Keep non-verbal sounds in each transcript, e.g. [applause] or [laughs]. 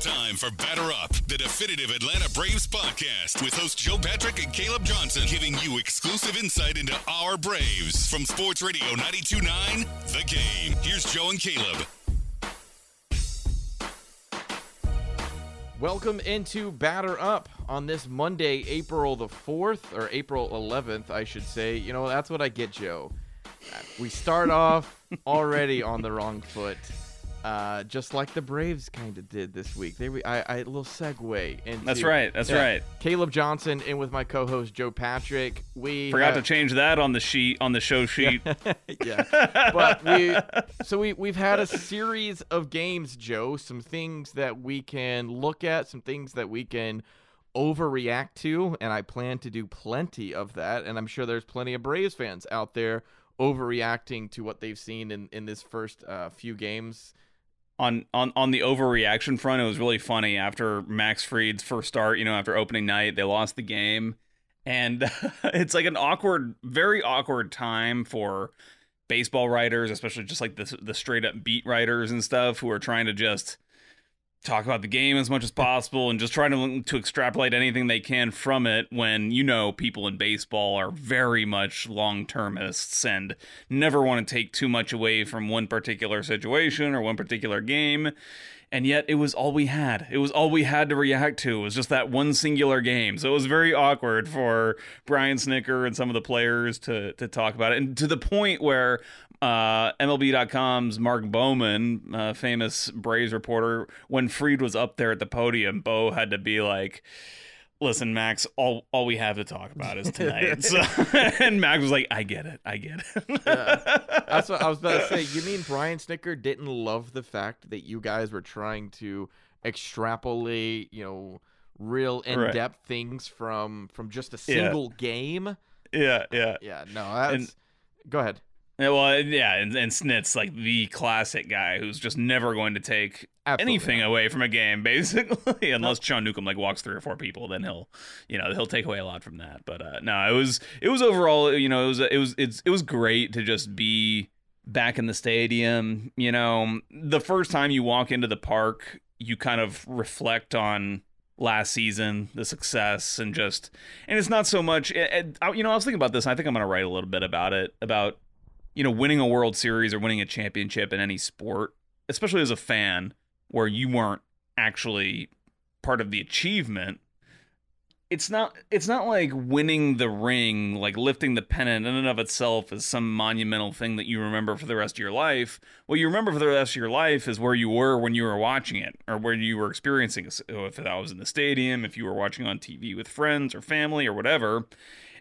Time for Batter Up, the definitive Atlanta Braves podcast with host Joe Patrick and Caleb Johnson, giving you exclusive insight into our Braves from Sports Radio 929 The Game. Here's Joe and Caleb. Welcome into Batter Up on this Monday, April the 4th, or April 11th, I should say. You know, that's what I get, Joe. We start off already on the wrong foot. Uh, just like the Braves kind of did this week. They, I, I, a little segue into. That's right. That's yeah, right. Caleb Johnson in with my co-host Joe Patrick. We Forgot have, to change that on the sheet on the show sheet. [laughs] yeah. But we so we we've had a series of games, Joe, some things that we can look at, some things that we can overreact to, and I plan to do plenty of that, and I'm sure there's plenty of Braves fans out there overreacting to what they've seen in in this first uh, few games. On on on the overreaction front, it was really funny after Max Fried's first start. You know, after opening night, they lost the game, and [laughs] it's like an awkward, very awkward time for baseball writers, especially just like the the straight up beat writers and stuff who are trying to just talk about the game as much as possible and just trying to to extrapolate anything they can from it when you know people in baseball are very much long-termists and never want to take too much away from one particular situation or one particular game. And yet it was all we had. It was all we had to react to. It was just that one singular game. So it was very awkward for brian snitker and some of the players to to talk about it. And to the point where uh, MLB.com's Mark Bowman, uh, famous Braves reporter, when Fried was up there at the podium, Bo had to be like, "Listen, Max, all all we have to talk about is tonight." so, [laughs] [laughs] and Max was like, "I get it, I get it." Yeah. That's what I was about to say. [laughs] You mean Brian Snitker didn't love the fact that you guys were trying to extrapolate, you know, real in-depth Right. things from from just a Yeah. single game? yeah, yeah. Yeah, no, that's And- Go ahead. Yeah, well, yeah, and, and Snit's like the classic guy who's just never going to take Absolutely anything not. away from a game, [laughs] basically, unless Sean Newcomb like walks three or four people, then he'll, you know, he'll take away a lot from that. But uh, no, it was it was overall, you know, it was it was it's it was great to just be back in the stadium. You know, the first time you walk into the park, you kind of reflect on last season, the success, and just and it's not so much. It, it- I- you know, I was thinking about this. I think I'm going to write a little bit about it about you know winning a World Series or winning a championship in any sport, especially as a fan, where you weren't actually part of the achievement. It's not it's not like winning the ring, like lifting the pennant in and of itself is some monumental thing that you remember for the rest of your life. What you remember for the rest of your life is where you were when you were watching it or where you were experiencing it. If that was in the stadium, if you were watching on TV with friends or family or whatever.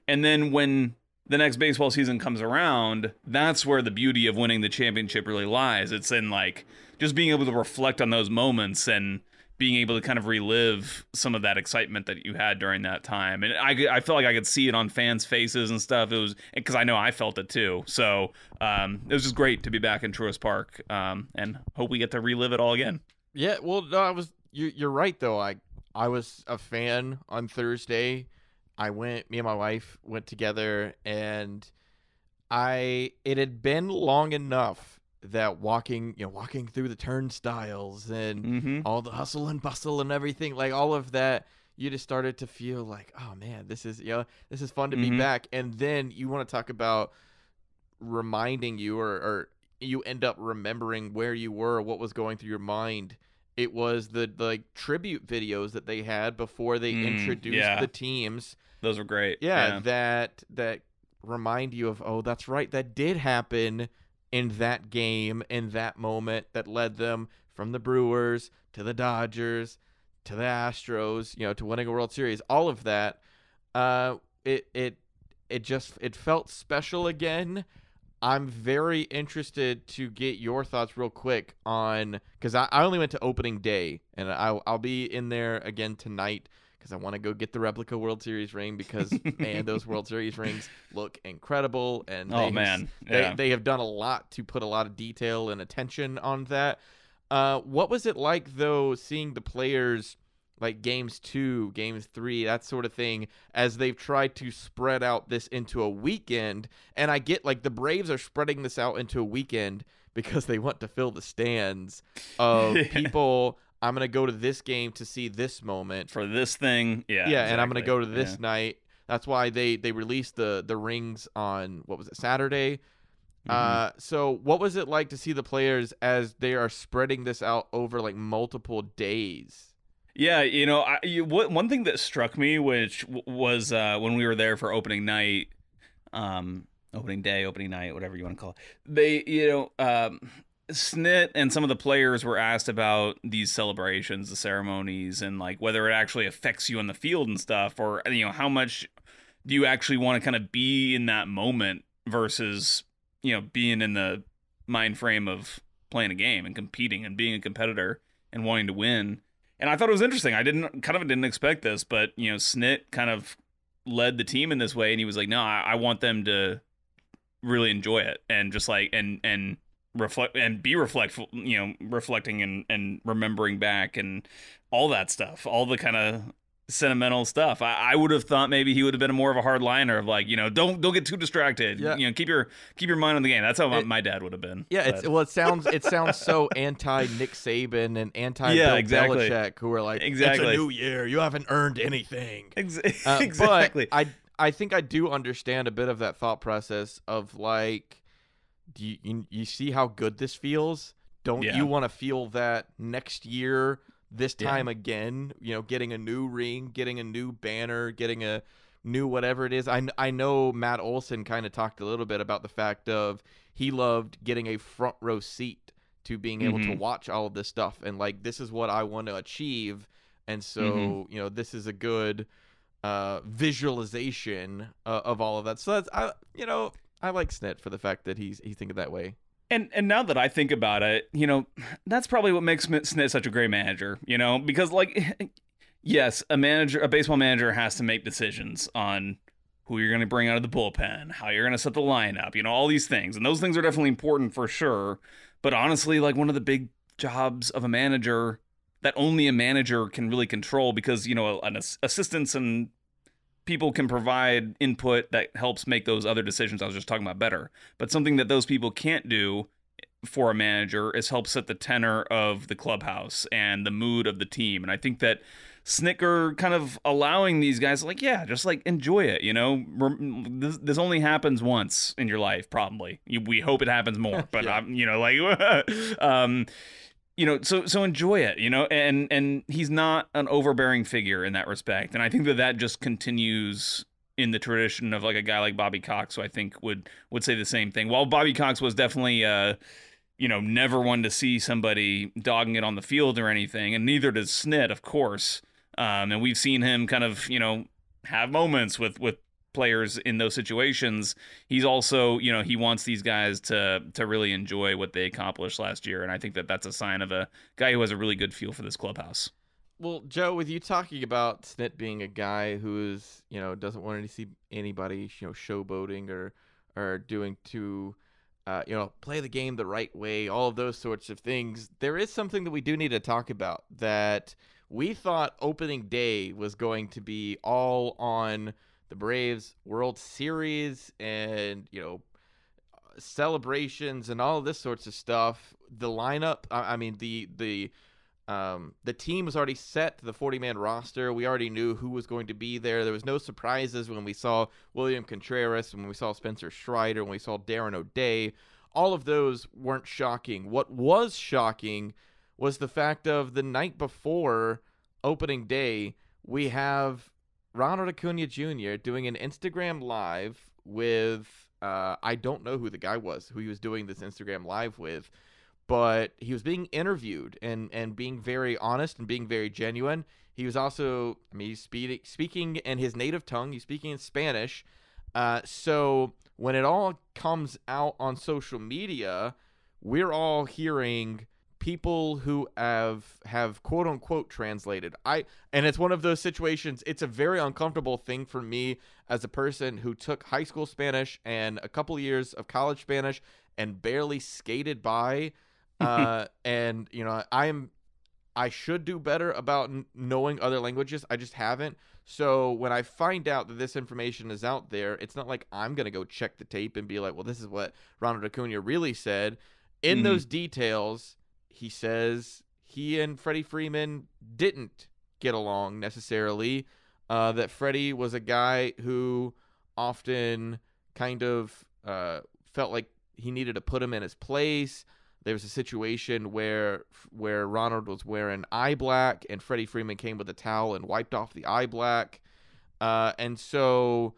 And then when the next baseball season comes around, that's where the beauty of winning the championship really lies. It's in like just being able to reflect on those moments and being able to kind of relive some of that excitement that you had during that time. And I, I felt like I could see it on fans' faces and stuff. It was because I know I felt it too. So um, it was just great to be back in Truist Park um, and hope we get to relive it all again. Yeah, well, no, I was. You, you're right though. I I was a fan on Thursday. I went. Me and my wife went together, and I. It had been long enough that walking, you know, walking through the turnstiles and Mhm. all the hustle and bustle and everything, like all of that, you just started to feel like, oh man, this is you know, this is fun to be Mhm. back. And then you want to talk about reminding you or, or you end up remembering where you were, what was going through your mind. It was the, the like tribute videos that they had before they Mm, introduced yeah. the teams. Those were great. Yeah, that that remind you of oh, that's right, that did happen in that game in that moment that led them from the Brewers to the Dodgers to the Astros, you know, to winning a World Series. All of that, uh, it it it just it felt special again. I'm very interested to get your thoughts real quick on because I, I only went to opening day and I, I'll be in there again tonight because I want to go get the replica World Series ring because [laughs] man, those World Series rings look incredible and Oh, they man. they Yeah. they have done a lot to put a lot of detail and attention on that. Uh, what was it like though seeing the players? like games two, games three, that sort of thing, as they've tried to spread out this into a weekend. And I get like the Braves are spreading this out into a weekend because they want to fill the stands of [laughs] Yeah. people. I'm gonna go to this game to see this moment. for this thing. Yeah. Yeah, and I'm gonna go to this Yeah. night. That's why they they released the the rings on what was it Saturday. Mm-hmm. Uh, so what was it like to see the players as they are spreading this out over like multiple days? Yeah, you know, I, you, what, one thing that struck me, which w- was uh, when we were there for opening night, um, opening day, opening night, whatever you want to call it, they, you know, um, Snit and some of the players were asked about these celebrations, the ceremonies, and like whether it actually affects you on the field and stuff, or you know, how much do you actually want to kind of be in that moment versus you know being in the mind frame of playing a game and competing and being a competitor and wanting to win. And I thought it was interesting. I didn't kind of didn't expect this, but you know, Snit kind of led the team in this way, and he was like, "No, I, I want them to really enjoy it and just like and and reflect and be reflectful, you know, reflecting and and remembering back and all that stuff, all the kind of sentimental stuff. I, I would have thought maybe he would have been more of a hard liner of like, you know, don't don't get too distracted. Yeah. You know, keep your keep your mind on the game. That's how my, It- my dad would have been. Yeah, it's well, it sounds it [laughs] sounds so anti Nick Saban and anti Yeah, Bill exactly. Belichick, who are like, Exactly. it's a new year, you haven't earned anything. Ex- [laughs] Uh, exactly. But I I think I do understand a bit of that thought process of like, do you you, you see how good this feels? Don't Yeah. you want to feel that next year, this Yeah. time again? You know, getting a new ring, getting a new banner, getting a new whatever it is. I, I know Matt Olson kind of talked a little bit about the fact of he loved getting a front row seat to being able to Mhm. watch all of this stuff and like this is what I want to achieve and so Mhm. you know this is a good uh visualization uh, of all of that so that's I you know I like Snit for the fact that he's he's thinking that way And and now that I think about it, you know, that's probably what makes Snit such a great manager. You know, because like, [laughs] yes, a manager, a baseball manager has to make decisions on who you're going to bring out of the bullpen, how you're going to set the lineup, you know, all these things, and those things are definitely important for sure. But honestly, like one of the big jobs of a manager that only a manager can really control, because you know, an assistants and people can provide input that helps make those other decisions I was just talking about better. But something that those people can't do for a manager is help set the tenor of the clubhouse and the mood of the team. And I think that Snitker kind of allowing these guys like, yeah, just like enjoy it, you know. This, this only happens once in your life, probably. We hope it happens more, [laughs] but Yeah. I'm, you know, like, [laughs] um, you know, so so enjoy it, you know. And and he's not an overbearing figure in that respect, and I think that that just continues in the tradition of like a guy like Bobby Cox, who I think would would say the same thing. While Bobby Cox was definitely, uh, you know, never one to see somebody dogging it on the field or anything, and neither does Snit, of course. Um, and we've seen him kind of, you know, have moments with with players in those situations. He's also, you know, he wants these guys to to really enjoy what they accomplished last year, and I think that that's a sign of a guy who has a really good feel for this clubhouse. Well, Joe, with you talking about Snit being a guy who is, you know, doesn't want to see anybody, you know, showboating or or doing too, uh, you know, play the game the right way, all of those sorts of things. There is something that we do need to talk about that we thought opening day was going to be all on the Braves World Series and, you know, celebrations and all this sorts of stuff. The lineup, I, I mean, the the um, the team was already set, the 40 man roster. We already knew who was going to be there. There was no surprises when we saw William Contreras, when we saw Spencer Strider, when we saw Darren O'Day. All of those weren't shocking. What was shocking was the fact of the night before opening day, we have Ronald Acuna Jr. doing an Instagram live with uh, I don't know who the guy was who he was doing this Instagram live with, but he was being interviewed and and being very honest and being very genuine. He was also I mean he's speaking speaking in his native tongue. He's speaking in Spanish. Uh, so when it all comes out on social media, we're all hearing people who have have quote unquote translated. I and it's one of those situations it's a very uncomfortable thing for me as a person who took high school spanish and a couple years of college spanish and barely skated by [laughs] uh and you know i'm i should do better about n- knowing other languages i just haven't. So when i find out that this information is out there it's not like i'm gonna go check the tape and be like well this is what ronald acuna really said. In Mhm. those details he says he and Freddie Freeman didn't get along necessarily. Uh, that Freddie was a guy who often kind of uh, felt like he needed to put him in his place. There was a situation where where Ronald was wearing eye black, and Freddie Freeman came with a towel and wiped off the eye black, uh, and so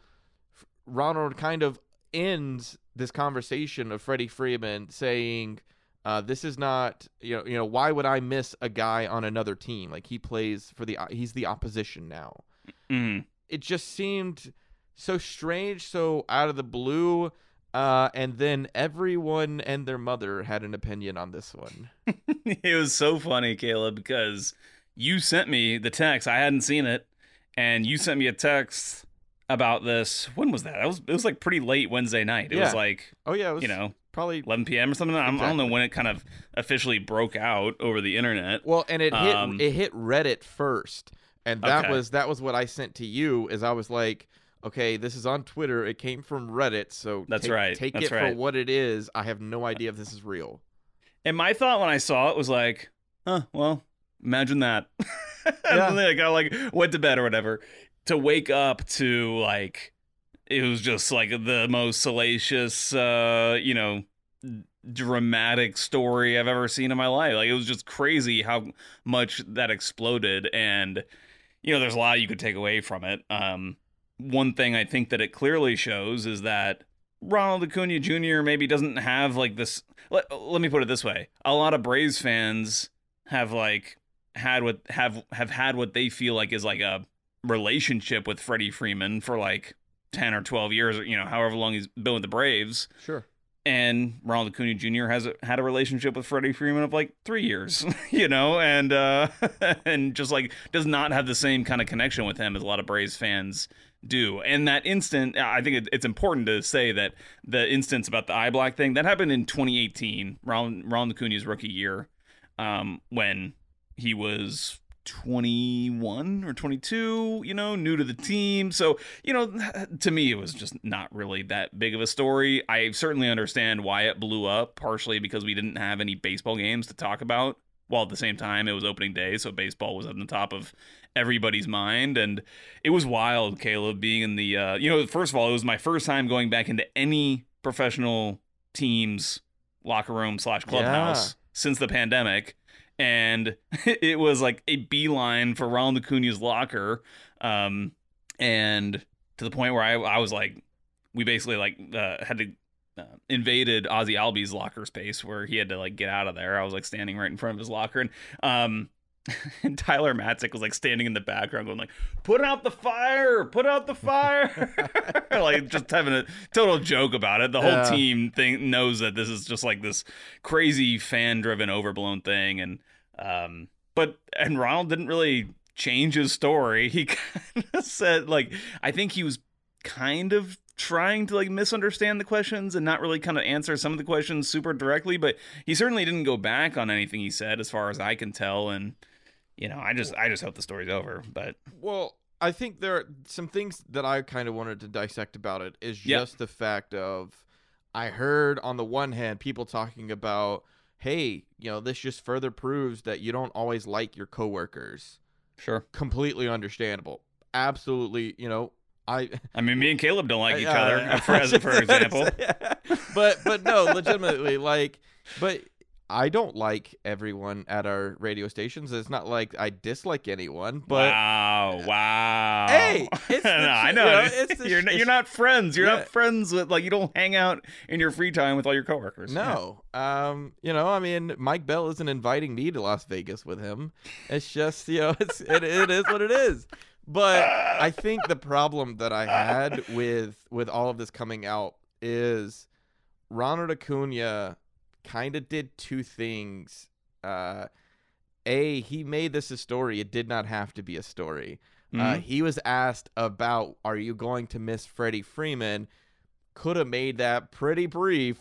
Ronald kind of ends this conversation of Freddie Freeman saying, uh, "This is not you know you know why would I miss a guy on another team? Like he plays for the he's the opposition now." Mhm. It just seemed so strange, so out of the blue. Uh, and then everyone and their mother had an opinion on this one. [laughs] it was so funny, Caleb, because you sent me the text. I hadn't seen it, and you sent me a text about this. When was that? It was it was like pretty late Wednesday night. It was like Oh yeah, it was you know probably 11 p.m. or something. I'm, I don't know when it kind of officially broke out over the internet. Well, and it hit Um, it hit Reddit first, and that Okay. was that was what I sent to you. Is I was like, okay, this is on Twitter. It came from Reddit, so That's take, right, Take that's it for what it is. I have no idea if this is real. And my thought when I saw it was like, huh, well, imagine that. [laughs] Yeah. and then I got like went to bed or whatever. To wake up to like it was just like the most salacious uh, you know, dramatic story I've ever seen in my life. Like it was just crazy how much that exploded and you know, there's a lot you could take away from it. Um one thing I think that it clearly shows is that Ronald Acuna Jr. maybe doesn't have like this. Let, let me put it this way: a lot of Braves fans have like had what have have had what they feel like is like a relationship with Freddie Freeman for like ten or twelve years, or you know, however long he's been with the Braves. Sure. And Ronald Acuna Jr. has a, had a relationship with Freddie Freeman of like three years, [laughs] you know, and uh, [laughs] and just like does not have the same kind of connection with him as a lot of Braves fans do. And that instant, I think it, it's important to say that the instance about the eye black thing that happened in 2018, Ron Ron Acuna's rookie year, um, when he was 21 or 22, you know, new to the team. So, you know, [laughs] to me, it was just not really that big of a story. I certainly understand why it blew up, partially because we didn't have any baseball games to talk about. While at the same time, it was opening day, so baseball was on the top of everybody's mind. And it was wild, Caleb, being in the, uh, you know, first of all, it was my first time going back into any professional team's locker room slash clubhouse Yeah. since the pandemic. And [laughs] it was like a beeline for Ronald Acuna's locker. Um, and to the point where I, I was like, we basically like uh, had to uh, invaded Ozzie Albies locker space where he had to like get out of there. I was like standing right in front of his locker, and um, [laughs] and Tyler Matzek was like standing in the background, going like, "Put out the fire! Put out the fire!" [laughs] like just having a total joke about it. The whole Yeah. team thing knows that this is just like this crazy fan-driven, overblown thing, and um, but and Ronald didn't really change his story. He [laughs] kind of said like, I think he was kind of trying to like misunderstand the questions and not really kind of answer some of the questions super directly but he certainly didn't go back on anything he said as far as i can tell and you know i just i just hope the story's over but Well, I think there are some things that I kind of wanted to dissect about it is just the fact of I heard on the one hand people talking about, hey, you know, this just further proves that you don't always like your coworkers. Sure. Completely understandable. Absolutely, you know, I I mean, me and Caleb don't like each Yeah, other, yeah. for, as, for [laughs] example. but but no, legitimately, like, but I don't like everyone at our radio stations. It's not like I dislike anyone, but wow, wow. Hey, [laughs] it's no, I know. you know, it's you're not, you're not friends. You're Yeah. not friends with like you don't hang out in your free time with all your coworkers. no, um, you know, I mean, Mike Bell isn't inviting me to Las Vegas with him. It's just, you know, it's it, it is what it is. But [laughs] I think the problem that I had with with all of this coming out is Ronald Acuna kind of did two things. Uh, a, he made this a story. It did not have to be a story. Uh, Mhm. he was asked about, "Are you going to miss Freddie Freeman?" Could have made that pretty brief.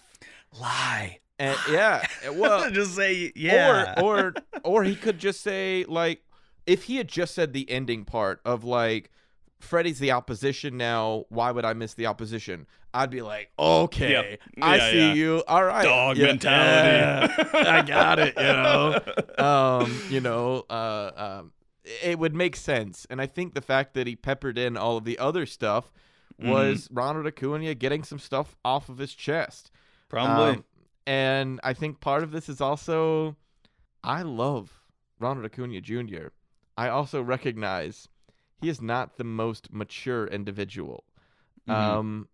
lie. And yeah, [laughs] well, just say yeah. or or or he could just say like if he had just said the ending part of like Freddie's the opposition now, why would I miss the opposition? I'd be like, okay, Yep. I see yeah. you. All right, Dog Yeah, mentality. yeah, I got it. You know, [laughs] um, you know, uh, um, it would make sense, and I think the fact that he peppered in all of the other stuff Mm-hmm. was Ronald Acuna getting some stuff off of his chest. Probably. Um, and I think part of this is also I love Ronald Acuna Jr. I also recognize he is not the most mature individual. Mhm. Um,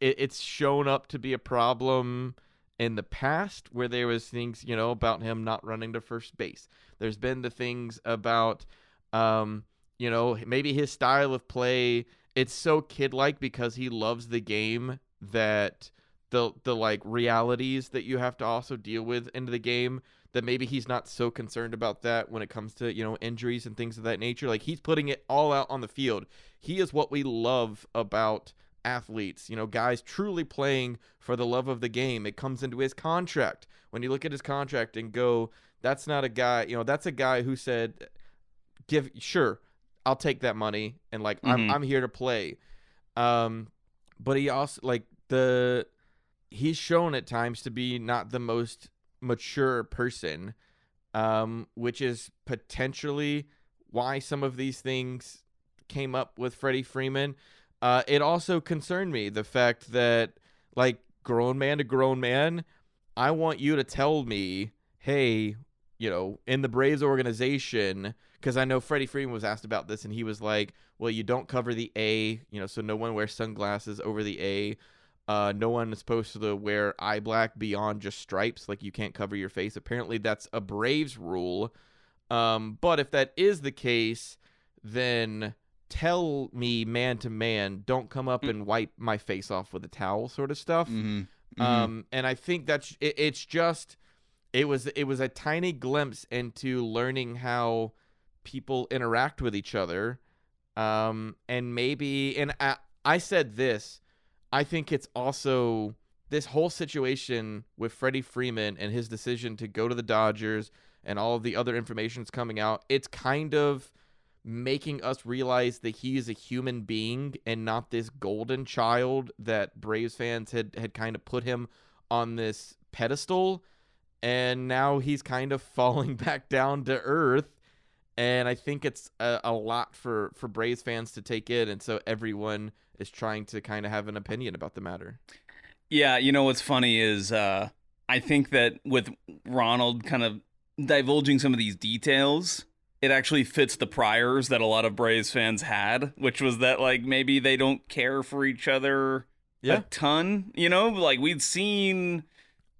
it, it's shown up to be a problem in the past where there was things you know about him not running to first base. There's been the things about um, you know maybe his style of play. It's so kid like because he loves the game that the the like realities that you have to also deal with into the game that maybe he's not so concerned about that when it comes to you know injuries and things of that nature. Like he's putting it all out on the field. He is what we love about athletes you know guys truly playing for the love of the game. It comes into his contract. When you look at his contract and go that's not a guy you know that's a guy who said give sure I'll take that money and like I'm Mhm. I'm here to play. Um but he also like the he's shown at times to be not the most mature person um which is potentially why some of these things came up with Freddie Freeman uh it also concerned me the fact that like grown man to grown man I want you to tell me hey you know in the Braves organization because I know Freddie Freeman was asked about this, and he was like, "Well, you don't cover the A, you know, so no one wears sunglasses over the A. Uh, no one is supposed to wear eye black beyond just stripes. Like you can't cover your face. Apparently, that's a Braves rule. Um, but if that is the case, then tell me man to man, don't come up and wipe my face off with a towel, sort of stuff. Mhm. Mhm. Um, and I think that's it, it's just it was it was a tiny glimpse into learning how people interact with each other. Um, and maybe and I, I said this, I think it's also this whole situation with Freddie Freeman and his decision to go to the Dodgers and all of the other information that's coming out. It's kind of making us realize that he is a human being and not this golden child that Braves fans had had kind of put him on this pedestal and now he's kind of [laughs] falling back down to earth and I think it's a, a lot for for Braves fans to take in and so everyone is trying to kind of have an opinion about the matter. Yeah, you know what's funny is uh, I think that with Ronald kind of divulging some of these details, it actually fits the priors that a lot of Braves fans had, which was that like maybe they don't care for each other Yeah. a ton. You know, like we'd seen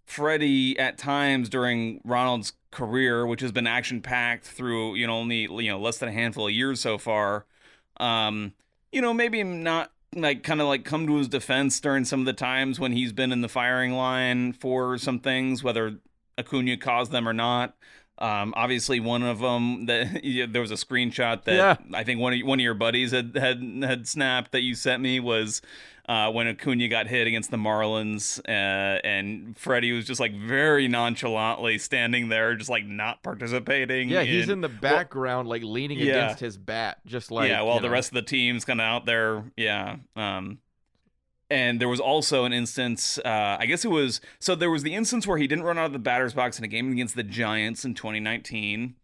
Freddie at times during Ronald's career, which has been action packed through you know only you know less than a handful of years so far. Um, you know, maybe not like kind of like come to his defense during some of the times when he's been in the firing line for some things, whether Acuna caused them or not. Um, obviously, one of them that [laughs] yeah, there was a screenshot that Yeah. I think one of one of your buddies had had had snapped that you sent me was uh, when Acuna got hit against the Marlins, uh, and Freddie was just like very nonchalantly standing there, just like not participating. Yeah, he's in the well, background like leaning Yeah. against his bat just like yeah, while the know. rest of the team's kind of out there. Yeah. Um, and there was also an instance, uh, I guess it was, so there was the instance where he didn't run out of the batter's box in a game against the Giants in 2019.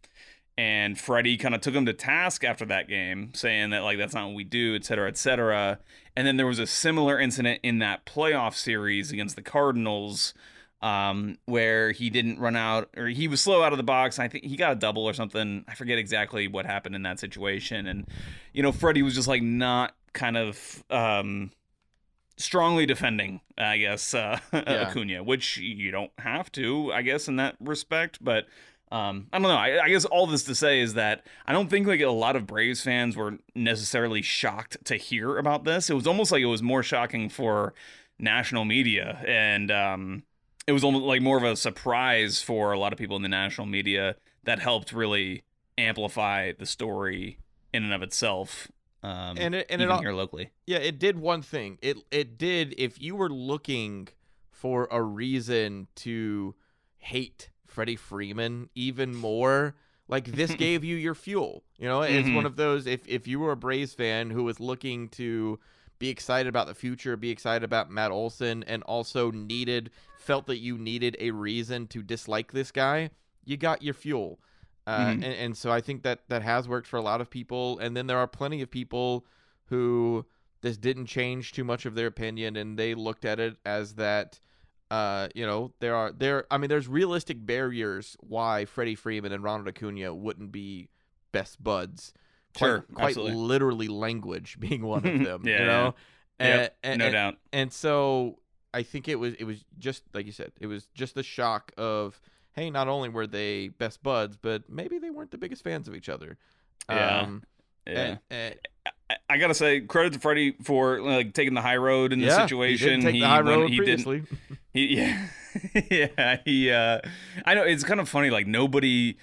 And Freddie kind of took him to task after that game, saying that, like, that's not what we do, et cetera, et cetera. And then there was a similar incident in that playoff series against the Cardinals um, where he didn't run out or he was slow out of the box. I think he got a double or something. I forget exactly what happened in that situation. And, you know, Freddie was just like not kind of um, strongly defending, I guess, uh, [laughs] Yeah. Acuna, which you don't have to, I guess, in that respect. But um, I don't know. I, I guess all this to say is that I don't think like a lot of Braves fans were necessarily shocked to hear about this. It was almost like it was more shocking for national media, and um, it was almost like more of a surprise for a lot of people in the national media that helped really amplify the story in and of itself. Um, And it- and it even al- here locally. Yeah, it did one thing. It it did if you were looking for a reason to hate Freddie Freeman even more, like this [laughs] gave you your fuel. You know, it's Mhm. one of those if if you were a Braves fan who was looking to be excited about the future, be excited about Matt Olson and also needed felt that you needed a reason to dislike this guy, you got your fuel. Uh, Mhm. and, and so I think that that has worked for a lot of people. And then there are plenty of people who this didn't change too much of their opinion and they looked at it as that uh you know there are there i mean there's realistic barriers why freddie freeman and ronald acuna wouldn't be best buds quite, Sure, quite absolutely. literally language [laughs] being one of [laughs] them Yeah, you know Yep, and, no and, doubt. and so i think it was it was just like you said it was just the shock of hey not only were they best buds but maybe they weren't the biggest fans of each other Yeah, um Yeah. and- and- I, I gotta say credit to Freddie for like taking the high road in the yeah, situation. he didn't the high road he didn't- [laughs] He, yeah, [laughs] yeah. He, uh, I know it's kind of funny. Like nobody,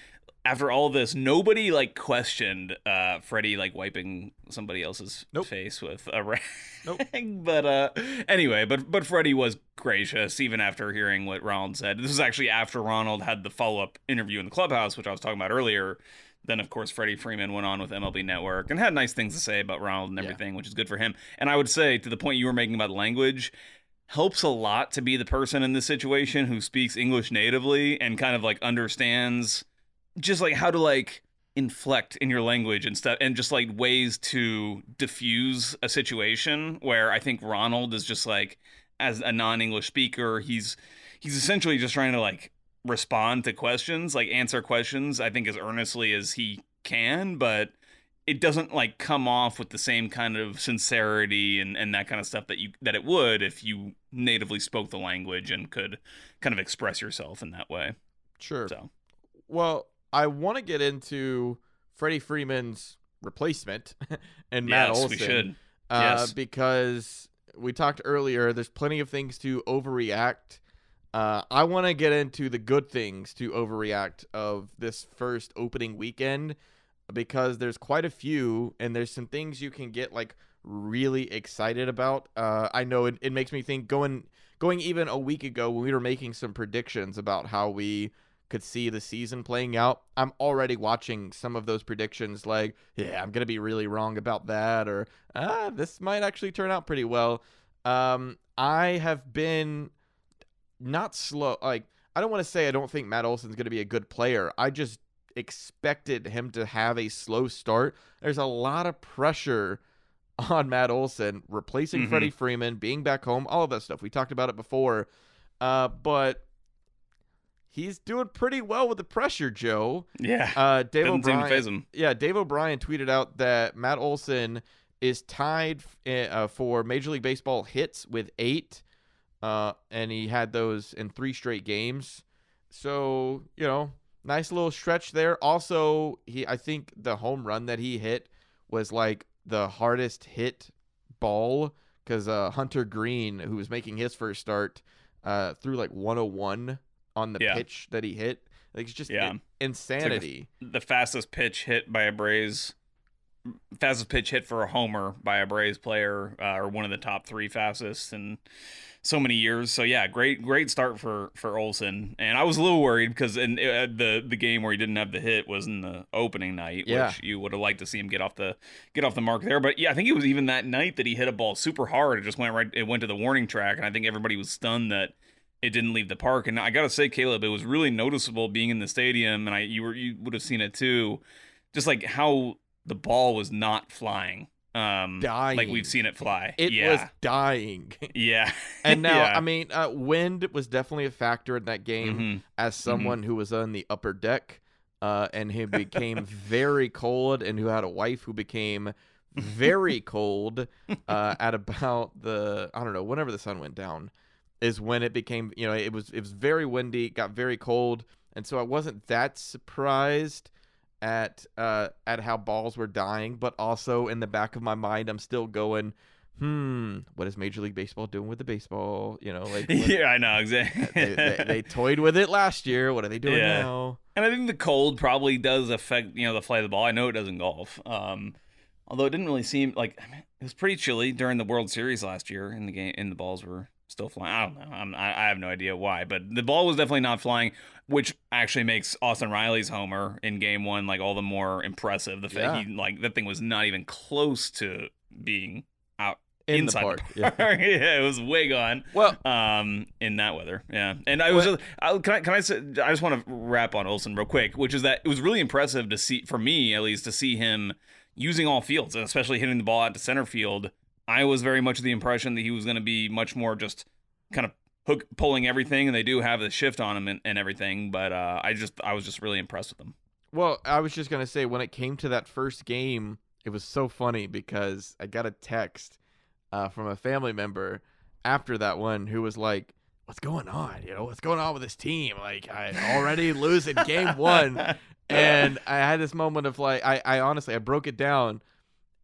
after all this, nobody like questioned uh, Freddie like wiping somebody else's Nope. face with a rag. Nope. [laughs] but uh, anyway, but but Freddie was gracious even after hearing what Ronald said. This was actually after Ronald had the follow up interview in the clubhouse, which I was talking about earlier. Then, of course, Freddie Freeman went on with MLB Network and had nice things to say about Ronald and Yeah. everything, which is good for him. And I would say, to the point you were making about language, helps a lot to be the person in this situation who speaks English natively and kind of like understands just like how to like inflect in your language and stuff and just like ways to diffuse a situation where I think Ronald is just like as a non-English speaker he's he's essentially just trying to like respond to questions like answer questions I think as earnestly as he can but it doesn't like come off with the same kind of sincerity and, and that kind of stuff that you that it would if you natively spoke the language and could kind of express yourself in that way. sure So Well, I want to get into Freddie Freeman's replacement [laughs] and Matt yes, Olson. we should. Uh, Yes. Because we talked earlier, there's plenty of things to overreact. Uh, I want to get into the good things to overreact of this first opening weekend because there's quite a few, and there's some things you can get like really excited about. Uh, I know it, it makes me think going going even a week ago when we were making some predictions about how we could see the season playing out. I'm already watching some of those predictions like, yeah, I'm going to be really wrong about that or ah, this might actually turn out pretty well. Um I have been not slow like I don't want to say I don't think Matt Olson's going to be a good player. I just expected him to have a slow start. There's a lot of pressure on Matt Olson replacing Mhm. Freddie Freeman, being back home, all of that stuff. We talked about it before. Uh, but he's doing pretty well with the pressure, Joe. Yeah. Uh, Dave Doesn't O'Brien, phase him. yeah, Dave O'Brien tweeted out that Matt Olson is tied uh, for Major League Baseball hits with eight, uh, and he had those in three straight games. So you know, nice little stretch there. Also, he I think the home run that he hit was like the hardest hit ball because uh, Hunter Greene, who was making his first start, uh, threw like 101 on the Yeah. pitch that he hit. Like it's just Yeah. in- insanity. The fastest pitch hit by a Braves fastest pitch hit for a homer by a Braves player, uh, or one of the top three fastest in so many years. So yeah, great great start for for Olson. And I was a little worried because in uh, the the game where he didn't have the hit was in the opening night, Yeah. which you would have liked to see him get off the get off the mark there. But yeah, I think it was even that night that he hit a ball super hard. It just went right. It went to the warning track, and I think everybody was stunned that it didn't leave the park. And I gotta say, Caleb, it was really noticeable being in the stadium, and I you were you would have seen it too, just like how the ball was not flying. Um, like we've seen it fly. It yeah, was dying. yeah. [laughs] And now, Yeah. I mean, uh, wind was definitely a factor in that game. Mhm. As someone who was on the upper deck, uh, and who became [laughs] very cold, and who had a wife who became very cold [laughs] uh, at about the I don't know whenever the sun went down, is when it became you know it was it was very windy, got very cold, and so I wasn't that surprised at uh at how balls were dying, but also in the back of my mind, I'm still going. Hmm, what is Major League Baseball doing with the baseball? You know, like what- [laughs] yeah, I know exactly. they, they, they toyed with it last year. What are they doing Yeah. now? And I think the cold probably does affect you know the flight of the ball. I know it does in golf. Um, although it didn't really seem like I mean, it was pretty chilly during the World Series last year, and the game and the balls were still flying. I don't know. I'm, I I have no idea why, but the ball was definitely not flying, which actually makes Austin Riley's homer in Game One like all the more impressive. The fact Yeah. he like that thing was not even close to being out In inside the park. The Yeah. park. [laughs] yeah, it was way gone Well, um in that weather yeah and i was just I, can i can i say i just want to wrap on olson real quick which is that it was really impressive to see for me at least to see him using all fields and especially hitting the ball out to center field i was very much of the impression that he was going to be much more just kind of hook pulling everything and they do have the shift on him and, and everything but uh i just i was just really impressed with him well, I was just gonna say when it came to that first game, it was so funny because I got a text uh, from a family member after that one who was like, "What's going on? You know, what's going on with this team? Like, I already losing game one." [laughs] and I had this moment of like, I, I honestly, I broke it down,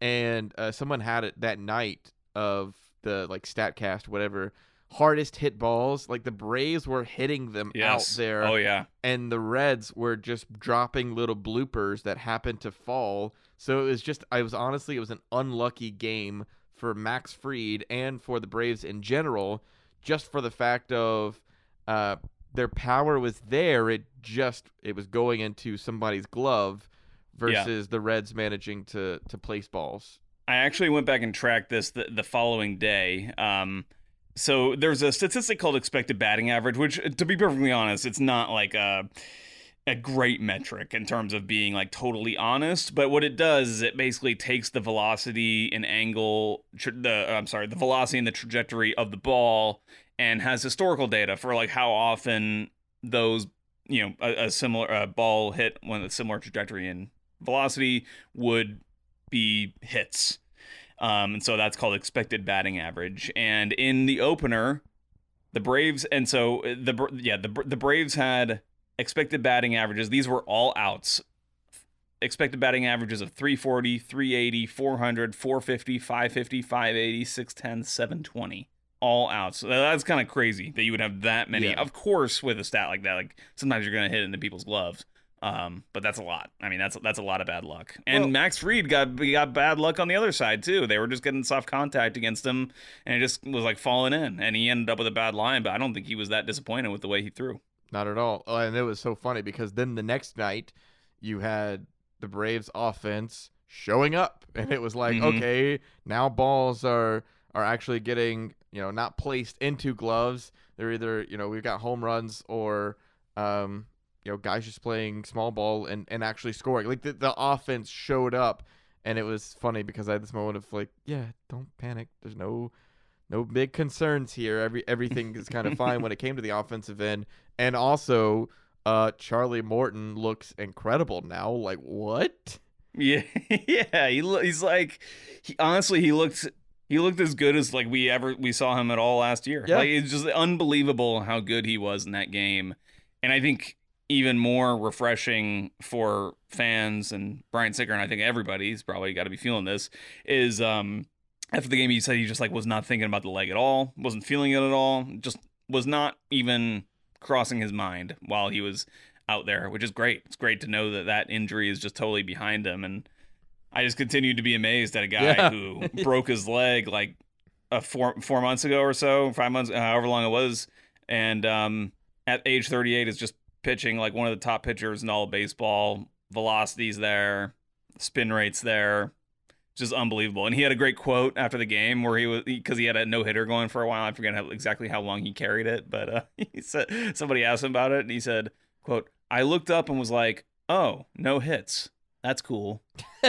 and uh, someone had it that night of the like Statcast, whatever, hardest hit balls. Like the Braves were hitting them yes out there, oh yeah and the Reds were just dropping little bloopers that happened to fall. So it was just, I was honestly, it was an unlucky game for Max Fried and for the Braves in general, just for the fact of uh, their power was there. It just, it was going into somebody's glove Yeah. versus the Reds managing to to place balls. I actually went back and tracked this the, the following day. Um, so there's a statistic called expected batting average, which, to be perfectly honest, it's not like a a great metric in terms of being like totally honest. But what it does is it basically takes the velocity and angle, tr- the I'm sorry, the velocity and the trajectory of the ball, and has historical data for like how often those you know a, a similar a ball hit when a similar trajectory and velocity would be hits. Um, and so that's called expected batting average. And in the opener, the Braves, and so the Bra- yeah the the Braves had expected batting averages. These were all outs. Expected batting averages of 340, 380, 400, 450, 550, 580, 610, 720. All outs. So that's kind of crazy that you would have that many. Yeah. Of course, with a stat like that, like sometimes you're going to hit into people's gloves. Um, but that's a lot. I mean, that's that's a lot of bad luck. And Well- Max Fried got got bad luck on the other side too. They were just getting soft contact against him, and it just was like falling in. And he ended up with a bad line. But I don't think he was that disappointed with the way he threw. Not at all. Oh, and it was so funny because then the next night you had the Braves offense showing up and it was like, Mhm. okay, now balls are are actually getting, you know, not placed into gloves. They're either, you know, we've got home runs or um, you know, guys just playing small ball and and actually scoring. Like the the offense showed up and it was funny because I had this moment of like, yeah, don't panic. There's no no big concerns here. Every everything is kind of [laughs] fine when it came to the offensive end. And also, uh, Charlie Morton looks incredible now. Like what? Yeah, [laughs] yeah. He lo- he's like, he honestly he looked he looked as good as like we ever we saw him at all last year. Yeah. Like it's just unbelievable how good he was in that game, and I think even more refreshing for fans and Brian Snitker and I think everybody's probably got to be feeling this is um after the game he said he just like was not thinking about the leg at all, wasn't feeling it at all, just was not even crossing his mind while he was out there, which is great. It's great to know that that injury is just totally behind him and I just continued to be amazed at a guy Yeah. who [laughs] broke his leg like a four four months ago or so, five months, however long it was, and um, at age 38 is just pitching like one of the top pitchers in all of baseball. Velocity's there, spin rates there, just unbelievable. And he had a great quote after the game where he was because he had a no hitter going for a while. I forget how, exactly how long he carried it, but uh, [laughs] he said somebody asked him about it, and he said, "quote I looked up and was like, oh, no hits." That's cool. [laughs]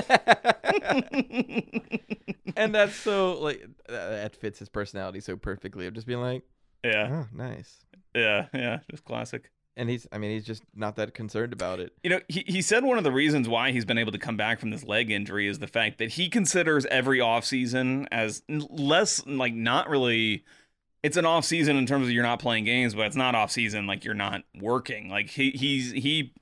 and that's so like that fits his personality so perfectly of just being like, Yeah, oh, nice. yeah, yeah, just classic. And he's, I mean, he's just not that concerned about it. You know, he, he said one of the reasons why he's been able to come back from this leg injury is the fact that he considers every offseason as less like not really it's an off season in terms of you're not playing games, but it's not off season like you're not working. Like he he's he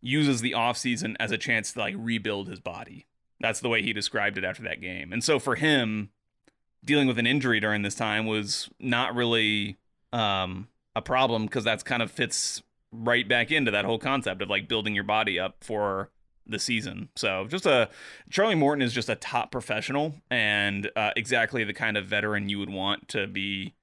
uses the off season as a chance to like rebuild his body. That's the way he described it after that game. And so for him, dealing with an injury during this time was not really um a problem because that's kind of fits right back into that whole concept of like building your body up for the season. So just a Charlie Morton is just a top professional and uh, exactly the kind of veteran you would want to be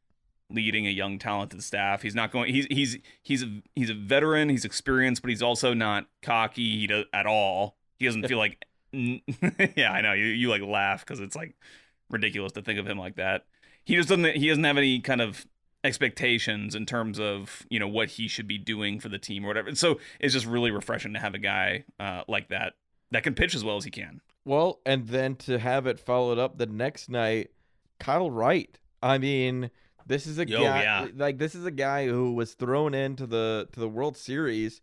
leading a young talented staff. He's not going he's he's he's a, he's a veteran, he's experienced, but he's also not cocky he does, at all. He doesn't feel like [laughs] yeah, I know. You you like laugh cuz it's like ridiculous to think of him like that. He just doesn't he doesn't have any kind of expectations in terms of you know what he should be doing for the team or whatever. So it's just really refreshing to have a guy uh, like that that can pitch as well as he can. Well, and then to have it followed up the next night, Kyle Wright. I mean, this is a Yo, guy yeah. like this is a guy who was thrown into the to the World Series,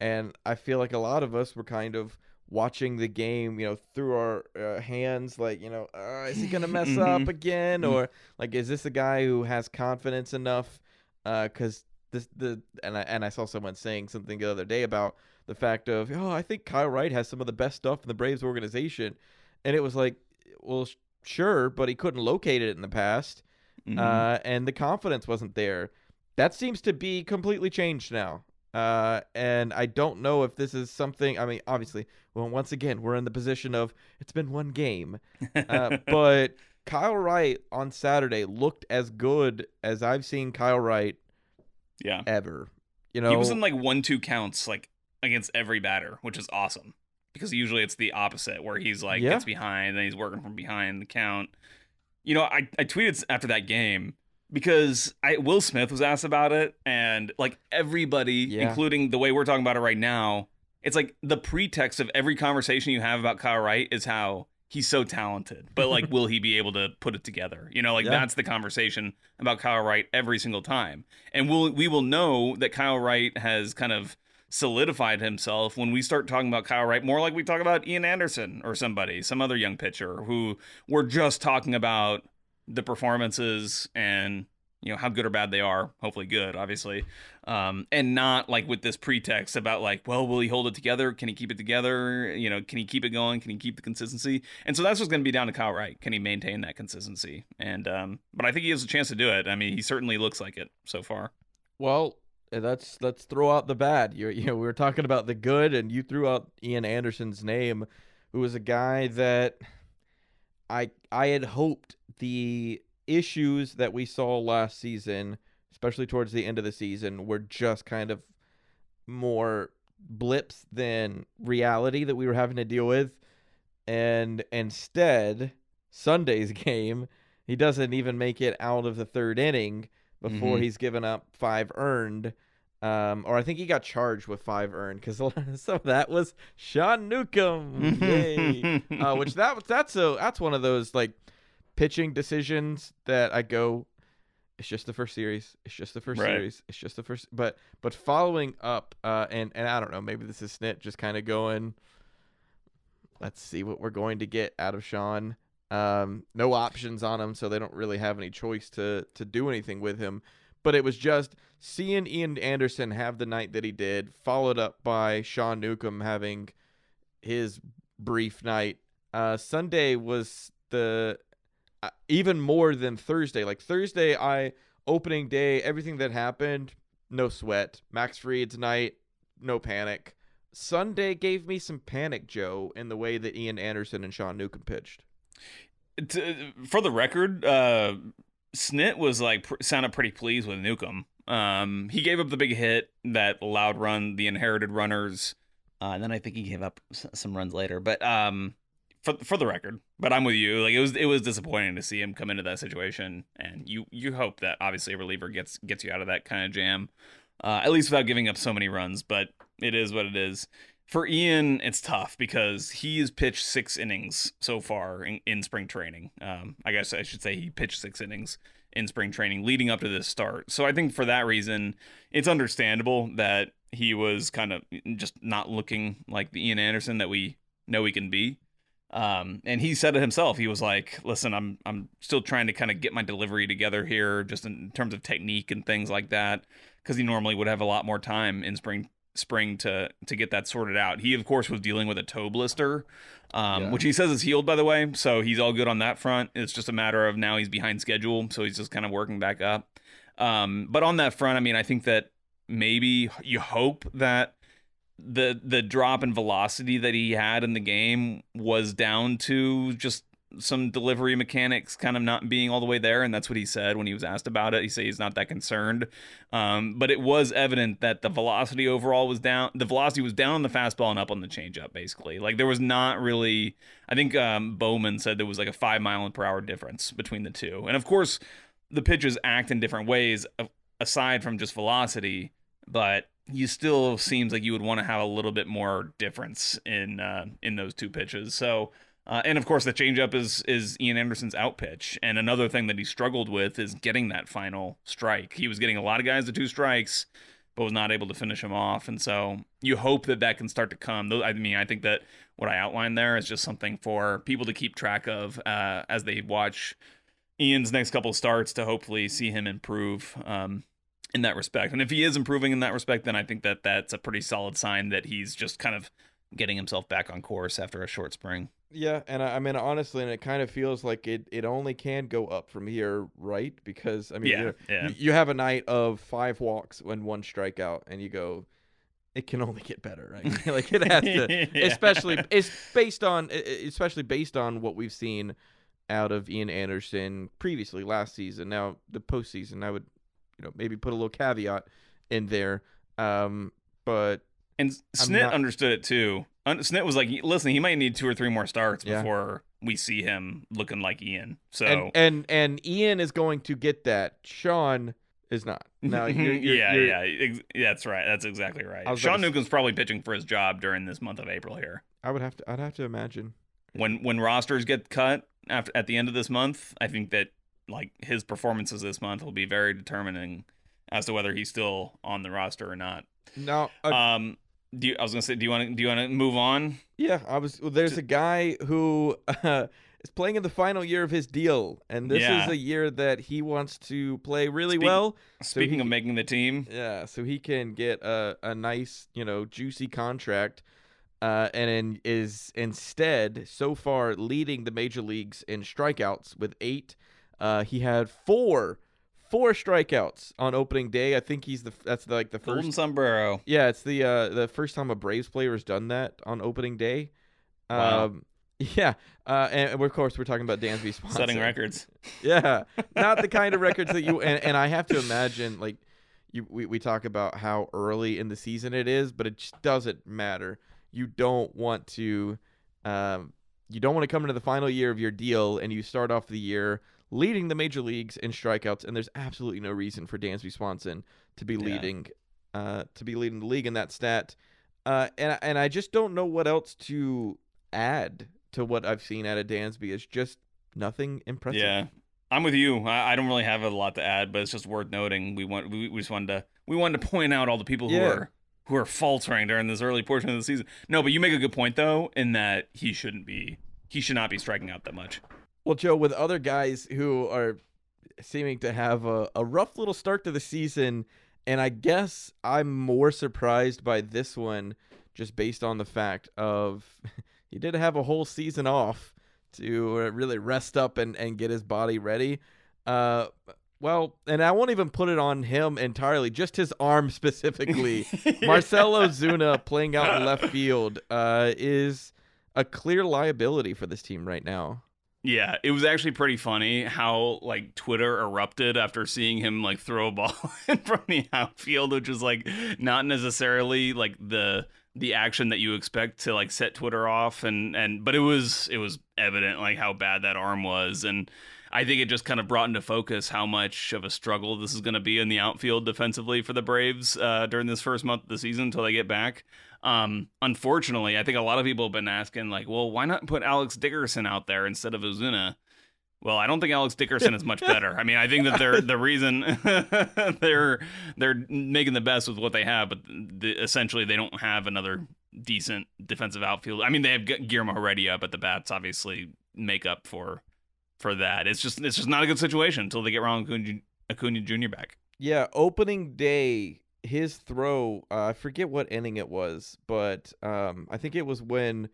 and I feel like a lot of us were kind of watching the game, you know, through our uh, hands, like you know, uh, is he gonna [laughs] mess up Mhm. again, Mhm. or like is this a guy who has confidence enough? Because this the and I and I saw someone saying something the other day about the fact of oh I think Kyle Wright has some of the best stuff in the Braves organization, and it was like well sh- sure, but he couldn't locate it in the past, Mhm. uh, and the confidence wasn't there. That seems to be completely changed now. Uh, and I don't know if this is something. I mean, obviously, well, once again, we're in the position of it's been one game, uh, [laughs] but Kyle Wright on Saturday looked as good as I've seen Kyle Wright yeah, ever. You know, he was in like one two counts like against every batter, which is awesome because usually it's the opposite where he's like Yeah. gets behind and he's working from behind the count. You know, I I tweeted after that game because I Will Smith was asked about it and like everybody, Yeah. including the way we're talking about it right now, it's like the pretext of every conversation you have about Kyle Wright is how he's so talented, but like, [laughs] will he be able to put it together? You know, like Yeah. that's the conversation about Kyle Wright every single time, and we'll we will know that Kyle Wright has kind of solidified himself when we start talking about Kyle Wright more like we talk about Ian Anderson or somebody, some other young pitcher who we're just talking about the performances and you know how good or bad they are hopefully good obviously um, and not like with this pretext about like well will he hold it together? Can he keep it together? You know can he keep it going? Can he keep the consistency? And so that's what's going to be down to Kyle Wright. Can he maintain that consistency? And um, but I think he has a chance to do it. I mean he certainly looks like it so far. Well, let's let's throw out the bad. You you know, we were talking about the good, and you threw out Ian Anderson's name, who was a guy that I I had hoped the issues that we saw last season, especially towards the end of the season, were just kind of more blips than reality that we were having to deal with. And instead, Sunday's [laughs] game, he doesn't even make it out of the third inning before Mhm. he's given up five earned. Um, or I think he got charged with five earned because [laughs] some of that was Sean Newcomb, yay! uh, which that that's a that's one of those like pitching decisions that I go, it's just the first series, it's just the first Right. series, it's just the first. But but following up, uh, and and I don't know, maybe this is Snit just kind of going. Let's see what we're going to get out of Sean. Um, no options on him, so they don't really have any choice to to do anything with him. But it was just seeing Ian Anderson have the night that he did, followed up by Sean Newcomb having his brief night. Uh, Sunday was the even more than Thursday. Like Thursday, I opening day, everything that happened, no sweat. Max Fried's night, no panic. Sunday gave me some panic, Joe, in the way that Ian Anderson and Sean Newcomb pitched. To, for the record, uh, Snit was like pr- sounded pretty pleased with Newcomb. Um, he gave up the big hit that allowed run the inherited runners, uh, and then I think he gave up some runs later. But um, for for the record, but I'm with you. Like it was it was disappointing to see him come into that situation, and you you hope that obviously a reliever gets gets you out of that kind of jam, uh, at least without giving up so many runs. But it is what it is. For Ian, it's tough because he has pitched six innings so far in, in spring training. Um, I guess I should say he pitched six innings in spring training leading up to this start. So I think for that reason, it's understandable that he was kind of just not looking like the Ian Anderson that we know he can be. Um, and he said it himself. He was like, "Listen, I'm I'm still trying to kind of get my delivery together here, just in terms of technique and things like that, because he normally would have a lot more time in spring spring to to get that sorted out. He of course was dealing with a toe blister, um, Yeah. which he says is healed by the way, so he's all good on that front. It's just a matter of now he's behind schedule, so he's just kind of working back up. Um, but on that front, I mean, I think that maybe you hope that the the drop in velocity that he had in the game was down to just some delivery mechanics kind of not being all the way there and that's what he said when he was asked about it. He said he's not that concerned. Um, but it was evident that the velocity overall was down the velocity was down on the fastball and up on the changeup basically. Like there was not really i think um, bowman said there was like a five mile per hour difference between the two. And of course the pitches act in different ways aside from just velocity but you still seems like you would want to have a little bit more difference in uh, in those two pitches. So, uh, and of course, the changeup is is Ian Anderson's out pitch, and another thing that he struggled with is getting that final strike. He was getting a lot of guys to two strikes, but was not able to finish him off. And so, you hope that that can start to come. I mean, I think that what I outlined there is just something for people to keep track of uh, as they watch Ian's next couple starts to hopefully see him improve. Um, in that respect. And if he is improving in that respect, then I think that that's a pretty solid sign that he's just kind of getting himself back on course after a short spring. Yeah, and I, I mean honestly, and it kind of feels like it, it only can go up from here, right? Because I mean, Yeah, you're- yeah. you, you have a night of five walks and one strikeout, and you go, it can only get better, right? [laughs] like it has to, [laughs] Yeah. especially it's based on, especially based on what we've seen out of Ian Anderson previously last season. Now the postseason, I would, you know, maybe put a little caveat in there, um, but And Snit not- understood it too. Snit was like, listen, he might need two or three more starts Yeah. before we see him looking like Ian. So, and and and Ian is going to get that. Sean is not. Now, [laughs] you're, you're, yeah, you're- yeah, ex- that's right. That's exactly right. Sean to Newcomb's probably pitching for his job during this month of April here. I would have to. I'd have to imagine. when when rosters get cut after at the end of this month, I think that like his performances this month will be very determining as to whether he's still on the roster or not. No. uh, Um, do you, I was gonna say, do you want to do you want to move on? yeah, I was. Well, there's a guy who uh, [laughs] is playing in the final year of his deal, and this Yeah. is a year that he wants to play really Speak- well. Speaking he- of making the team, Yeah, so he can get a, a nice, you know, juicy contract, uh, and in, is instead so far leading the major leagues in strikeouts with eight. Uh, he had four, four strikeouts on opening day. I think he's the that's like the Golden first. Sombrero. Yeah, it's the uh, the first time a Braves player has done that on opening day. Wow. Um, [laughs] yeah, uh, and of course we're talking about Dansby [laughs] Swanson. Setting records. [laughs] Yeah, not the kind of records that you and, and I have to imagine like you we, we talk about how early in the season it is, but it just doesn't matter. You don't want to um you don't want to come into the final year of your deal and you start off the year leading the major leagues in strikeouts and there's absolutely no reason for Dansby Swanson to be Yeah. leading uh to be leading the league in that stat. Uh and and I just don't know what else to add to what I've seen out of Dansby. It's just nothing impressive. Yeah, I'm with you. I, I don't really have a lot to add, but it's just worth noting. We want we, we just wanted to we wanted to point out all the people who Yeah. are who are faltering during this early portion of the season. No, but you make a good point though, in that he shouldn't be he should not be striking out that much. Well, Joe, with other guys who are seeming to have a, a rough little start to the season, and I guess I'm more surprised by this one just based on the fact of [laughs] he did have a whole season off to uh, really rest up and, and get his body ready. Uh, Well, and I won't even put it on him entirely, just his arm [laughs] specifically. [laughs] Marcell Ozuna playing out in left field uh, is a clear liability for this team right now. Yeah, it was actually pretty funny how like Twitter erupted after seeing him like throw a ball [laughs] in from the outfield, which was like not necessarily like the the action that you expect to like set Twitter off and and but it was it was evident like how bad that arm was and I think it just kind of brought into focus how much of a struggle this is going to be in the outfield defensively for the Braves uh, during this first month of the season until they get back. Um, unfortunately, I think a lot of people have been asking, like, well, why not put Alex Dickerson out there instead of Ozuna? Well, I don't think Alex Dickerson is much [laughs] better. I mean, I think that they're the reason [laughs] they're they're making the best with what they have, but the, essentially they don't have another decent defensive outfield. I mean, they have Guillermo Heredia, but the bats obviously make up for for that. It's just it's just not a good situation until they get Ronald Acuna, Acuna Jr. back. Yeah, opening day, his throw, uh, I forget what inning it was, but um, I think it was when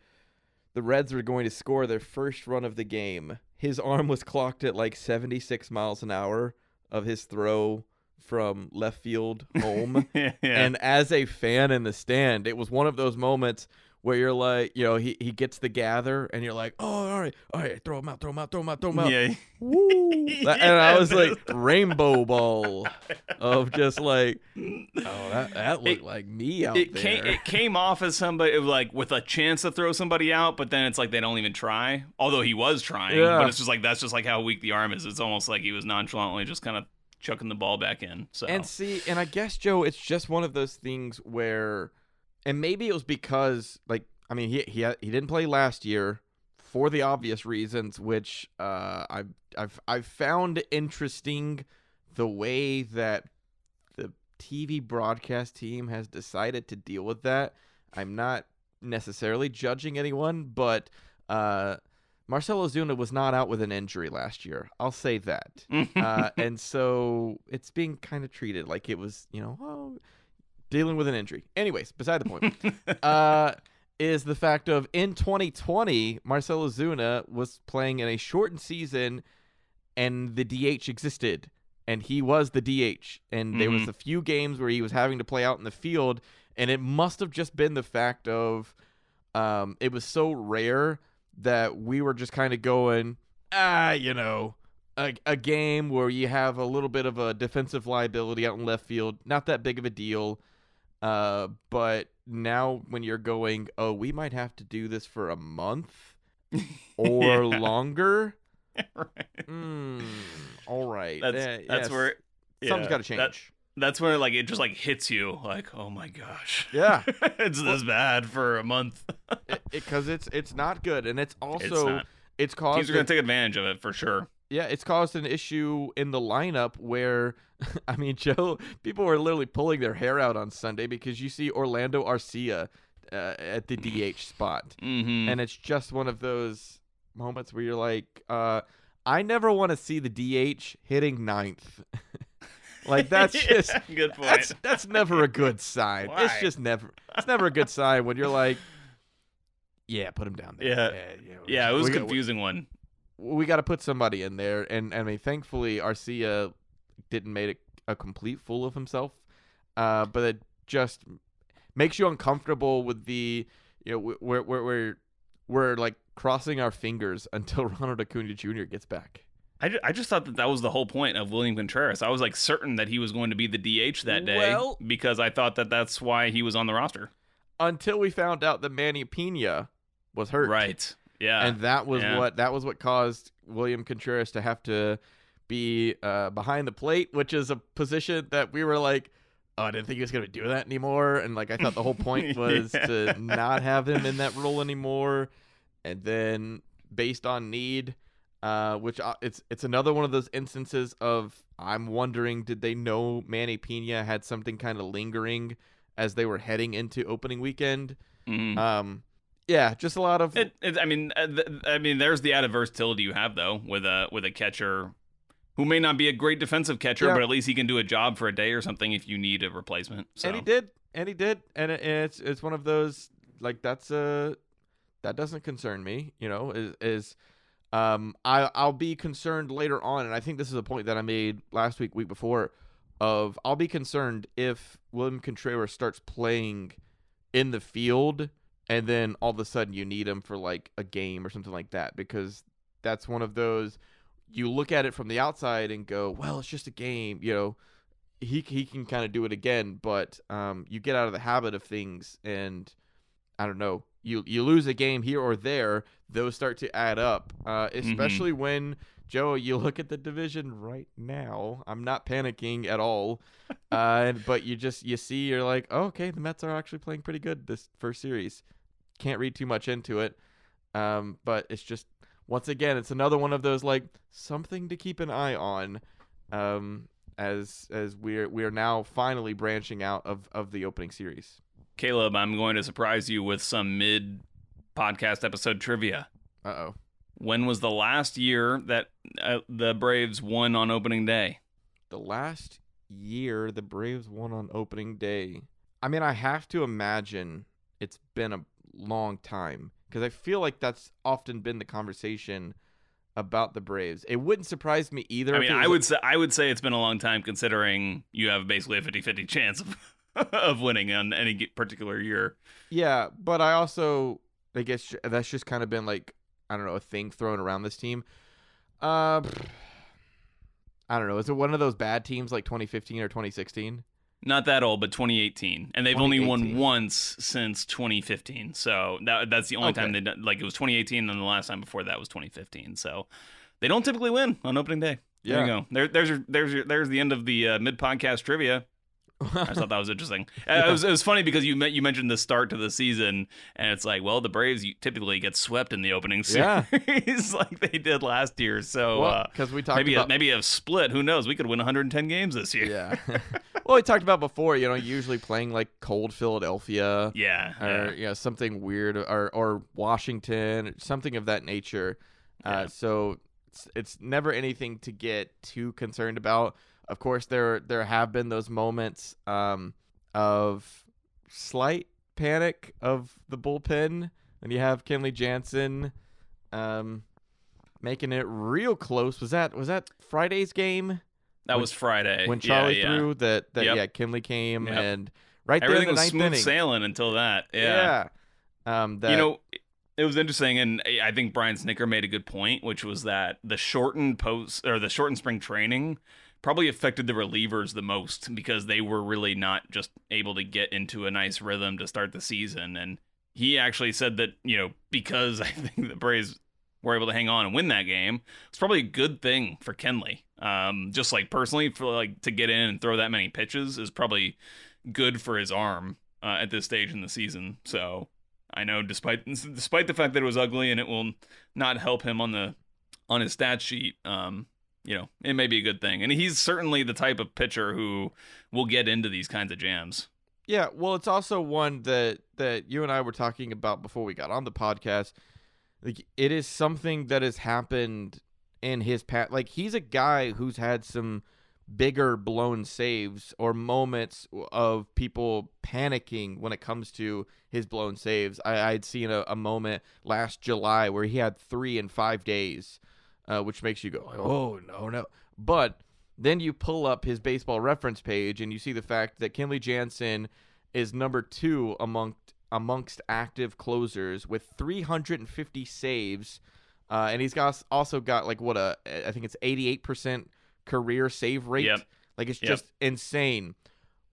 the Reds were going to score their first run of the game. His arm was clocked at like 76 miles an hour of his throw from left field home. [laughs] yeah. And as a fan in the stand, it was one of those moments where you're like, you know, he, he gets the gather and you're like, oh, all right, all right, throw him out, throw him out, throw him out, throw him out. Yeah. [laughs] Woo. And I was like, [laughs] rainbow ball of just like, [laughs] oh, that, that looked It- like me out it there. came it came off as somebody like with a chance to throw somebody out, but then it's like they don't even try. Although he was trying, Yeah. but it's just like that's just like how weak the arm is. It's almost like he was nonchalantly just kind of chucking the ball back in. So And see, and I guess Joe, it's just one of those things where, and maybe it was because, like, I mean, he he he didn't play last year for the obvious reasons, which uh, I've I've I've found interesting, the way that the TV broadcast team has decided to deal with that. I'm not necessarily judging anyone, but uh, Marcell Ozuna was not out with an injury last year. I'll say that [laughs] uh, and so it's being kind of treated like it was, you know, oh, dealing with an injury. Anyways, beside the point, [laughs] uh, is the fact of in 2020, Marcell Ozuna was playing in a shortened season, and the DH existed, and he was the DH, and there was Mhm. a few games where he was having to play out in the field, and it must have just been the fact of, um, it was so rare that we were just kind of going, ah, you know, a, a game where you have a little bit of a defensive liability out in left field, not that big of a deal. Uh, but now when you're going, oh, we might have to do this for a month [laughs] or Yeah. longer. [laughs] Right. Mm, all right, That's Eh, that's yes. where something's yeah, got to that- change. that's where like it just like hits you like oh my gosh Yeah. [laughs] it's this bad for a month because it's it's not good, and it's it's also not it's caused teams are gonna take advantage of it for sure Yeah, it's caused an issue in the lineup where, [laughs] I mean, [laughs] Joe, people were literally pulling their hair out on Sunday because you see Orlando Arcia uh, at the DH [laughs] spot. mm-hmm. And it's just one of those moments where you're like, uh, I never want to see the DH hitting ninth. like, that's just. good point That's that's never a good sign. It's just never it's never a good sign when you're like, yeah, put him down there. Yeah. yeah, yeah it was a confusing one we got to put somebody in there, and, and I mean, thankfully, Arcia didn't make a, a complete fool of himself, uh, but it just makes you uncomfortable with the, you know, we're we're we're we're like crossing our fingers [laughs] until Ronald Acuna Jr. gets back. I, ju- I just thought that that was the whole point of William Contreras. I was like certain that he was going to be the DH that day Well- because I thought that that's why he was on the roster. Until we found out that Manny Piña was hurt, Right. Yeah. and that was yeah. what that was what caused William Contreras to have to be uh, behind the plate, which is a position that we were like, oh, I didn't think he was going to do that anymore, and like I thought the whole [laughs] point was Yeah. to not have him in that role anymore, and then based on need, uh, which uh, it's it's another one of those instances of I'm wondering did they know Manny Piña had something kind of lingering as they were heading into opening weekend. Mhm. Um, yeah, just a lot of It, it, I mean, uh, th- I mean, there's the added versatility you have though with a with a catcher who may not be a great defensive catcher, Yeah. but at least he can do a job for a day or something if you need a replacement. So. And he did, and he did, and, it, and it's it's one of those like that's a that doesn't concern me, you know. Is is Um, I I'll be concerned later on, and I think this is a point that I made last week, week before, of I'll be concerned if William Contreras starts playing in the field, and then all of a sudden you need him for like a game or something like that, because that's one of those you look at it from the outside and go, well, it's just a game, you know. He he can kind of do it again, but um, you get out of the habit of things, and I don't know. You you lose a game here or there, those start to add up. Uh, especially when Joe, you [laughs] look at the division right now. I'm not panicking at all, uh, but you just you see you're like, oh, okay, the Mets are actually playing pretty good this first series. Can't read too much into it, um, but it's just once again, it's another one of those like something to keep an eye on. Um, as as we're we are now finally branching out of of the opening series. Caleb, I'm going to surprise you with some mid podcast episode trivia. Uh oh. When was the last year that uh, the Braves won on opening day? The last year the Braves won on opening day. I mean, I have to imagine it's been a long time because I feel like that's often been the conversation about the Braves. It wouldn't surprise me either. I mean, I would say I would say it's been a long time considering you have basically a 50-50 chance of [laughs] of winning on any particular year. Yeah, but I also I guess that's just kind of been like I don't know a thing thrown around this team. Uh, [sighs] I don't know. Is it one of those bad teams like 2015 or 2016? Not that old, but 2018, and they've only won once since 2015. So that that's the only time Okay. they done, like it was 2018, and the last time before that was 2015. So they don't typically win on opening day. There Yeah. you go. There, there's your, there's your, there's the end of the uh, mid podcast trivia. I just thought that was interesting. [laughs] Uh, It was it was funny because you met, you mentioned the start to the season, and it's like, well, the Braves typically get swept in the opening Yeah. series [laughs] like they did last year. So uh, because we talked maybe about a, maybe a split. Who knows? We could win 110 games this year. yeah. [laughs] well, we talked about before. You know, usually playing like cold Philadelphia. Yeah. or yeah. you know something weird or or Washington, something of that nature. Yeah. Uh, so it's, it's never anything to get too concerned about. Of course, there there have been those moments um, of slight panic of the bullpen and you have Kenley Jansen um, making it real close. Was that was that Friday's game That when- was Friday. when Charlie yeah. threw that that Yep. yeah Kenley came Yep. and right there Everything in the was smooth inning. sailing until that. Yeah. Yeah. Um, that, you know, it was interesting, and I think Brian Snitker made a good point, which was that the shortened post or the shortened spring training probably affected the relievers the most because they were really not just able to get into a nice rhythm to start the season. And he actually said that you know because [laughs] I think the Braves were able to hang on and win that game, it's probably a good thing for Kenley. Um, just like personally, for like to get in and throw that many pitches is probably good for his arm uh, at this stage in the season. So I know, despite [laughs] despite the fact that it was ugly and it will not help him on the on his stat sheet, um, you know, it may be a good thing. And he's certainly the type of pitcher who will get into these kinds of jams. Yeah, well, it's also one that that you and I were talking about before we got on the podcast. Like, it is something that has happened in his past. Like, he's a guy who's had some bigger blown saves or moments of people panicking when it comes to his blown saves. I, I'd seen a, a moment last July where he had three in five days, uh, which makes you go, oh, no, no. But then you pull up his baseball reference page and you see the fact that Kenley Jansen is number two amongst amongst active closers with 350 saves, uh, and he's got also got like what a I think it's 88 percent career save rate. Yep. Like it's Yep. just insane.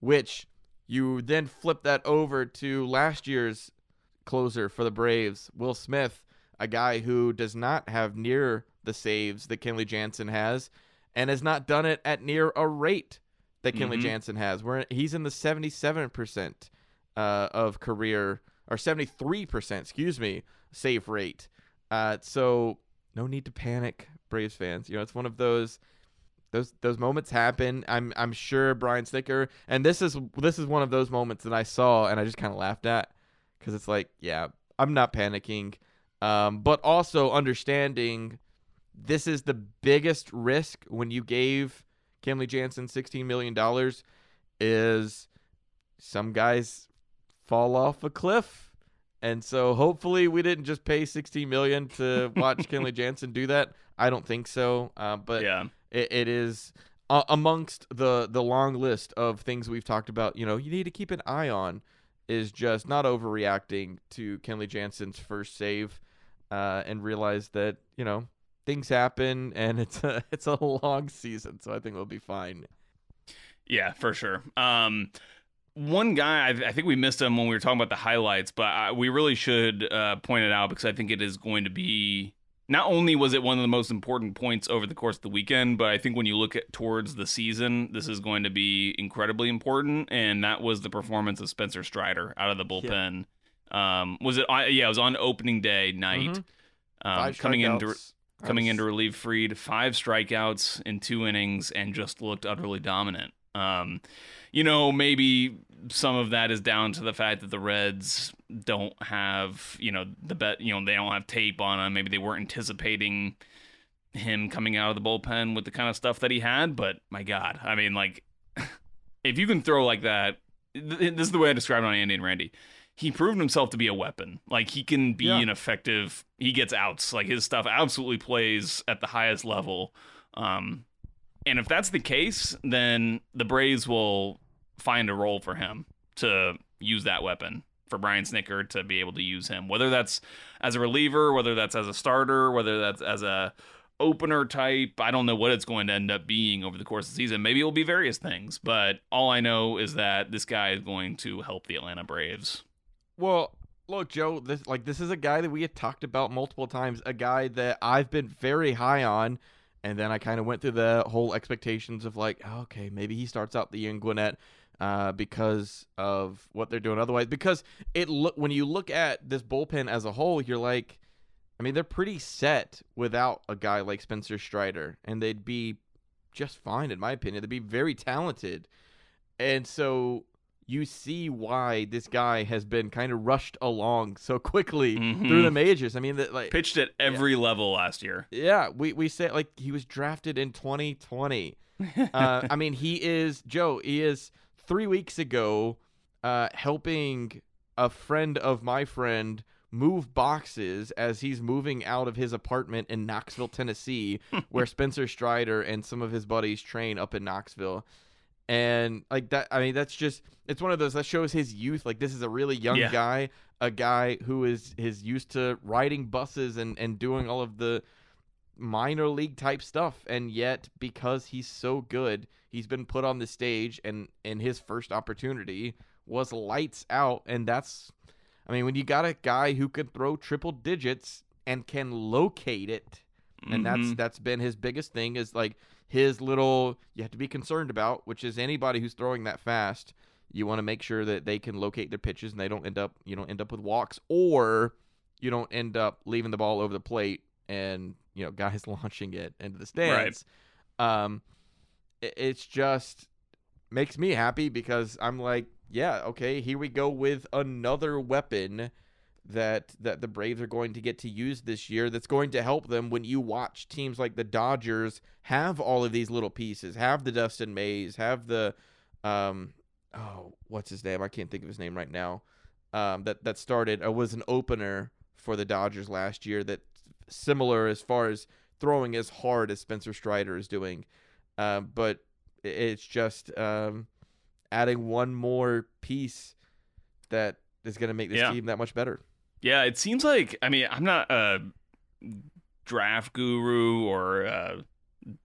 Which you then flip that over to last year's closer for the Braves, Will Smith, a guy who does not have near the saves that Kenley Jansen has, and has not done it at near a rate that Kenley Mhm. Jansen has. Where he's in the seventy-seven percent uh, of career or seventy-three percent, excuse me, save rate. Uh, so no need to panic, Braves fans. You know, it's one of those those those moments happen. I'm I'm sure Brian Snitker, and this is this is one of those moments that I saw and I just kind of laughed at because it's like, yeah, I'm not panicking, um, but also understanding this is the biggest risk when you gave Kenley Jansen 16 million dollars is some guys fall off a cliff And so hopefully we didn't just pay 16 million to [laughs] watch Kenley Jansen do that. I don't think so. Uh, but yeah, it, it is uh, amongst the the long list of things we've talked about. You know, you need to keep an eye on is just not overreacting to Kenley Jansen's first save, uh, and realize that you know things happen and it's a [laughs] it's a long season. So I think we'll be fine. Yeah, for sure. Um, one guy, I, I, think we missed him when we were talking about the highlights, but I, we really should uh, point it out because I think it is going to be. Not only was it one of the most important points over the course of the weekend, but I think when you look at towards the season, this is going to be incredibly important. And that was the performance of Spencer Strider out of the bullpen. Yeah. Um, was it? Yeah, it was on opening day night. Mm-hmm. Um, coming into coming was... in to relieve Fried, five strikeouts in two innings, and just looked utterly dominant. Um, you know, maybe some of that is down to the fact that the Reds don't have, you know, the bet, you know, they don't have tape on him. Maybe they weren't anticipating him coming out of the bullpen with the kind of stuff that he had. But my God, I mean, like, [laughs] if you can throw like that, this is the way I described it on Andy and Randy. He proved himself to be a weapon. Like he can be yeah. an effective. He gets outs. Like his stuff absolutely plays at the highest level. Um, and if that's the case, then the Braves will find a role for him to use that weapon for Brian Snitker to be able to use him, whether that's as a reliever, whether that's as a starter, whether that's as a opener type. I don't know what it's going to end up being over the course of the season. Maybe it'll be various things, but all I know is that this guy is going to help the Atlanta Braves. Well, look, Joe, this like this is a guy that we had talked about multiple times, a guy that I've been very high on and then I kind of went through the whole expectations of like, oh, okay, maybe he starts out the year in Gwinnett uh, because of what they're doing otherwise. Because it look when you look at this bullpen as a whole, you're like, I mean, they're pretty set without a guy like Spencer Strider, and they'd be just fine in my opinion. They'd be very talented, and so you see why this guy has been kind of rushed along so quickly mm-hmm. through the majors. I mean, the, like pitched at every yeah. level last year. Yeah, we we say like he was drafted in 2020. [laughs] uh, I mean, he is Joe. He is three weeks ago uh, helping a friend of my friend move boxes as he's moving out of his apartment in Knoxville, Tennessee, [laughs] where Spencer Strider and some of his buddies train up in Knoxville and like that i mean that's just it's one of those that shows his youth like this is a really young yeah. guy a guy who is is used to riding buses and and doing all of the minor league type stuff and yet because he's so good he's been put on the stage and and his first opportunity was lights out and that's i mean when you got a guy who can throw triple digits and can locate it and mm-hmm. that's that's been his biggest thing is like his little you have to be concerned about, which is anybody who's throwing that fast. You want to make sure that they can locate their pitches and they don't end up you don't end up with walks or you don't end up leaving the ball over the plate and you know guys [laughs] launching it into the stands. Right. Um, it, it's just makes me happy because I'm like, yeah, okay, here we go with another weapon that that the Braves are going to get to use this year that's going to help them when you watch teams like the Dodgers have all of these little pieces, have the Dustin Mays, have the um oh, what's his name? I can't think of his name right now. Um that that started uh, was an opener for the Dodgers last year that similar as far as throwing as hard as Spencer Strider is doing. Um but it's just um adding one more piece that is going to make this yeah. team that much better. Yeah, it seems like I mean I'm not a draft guru or uh,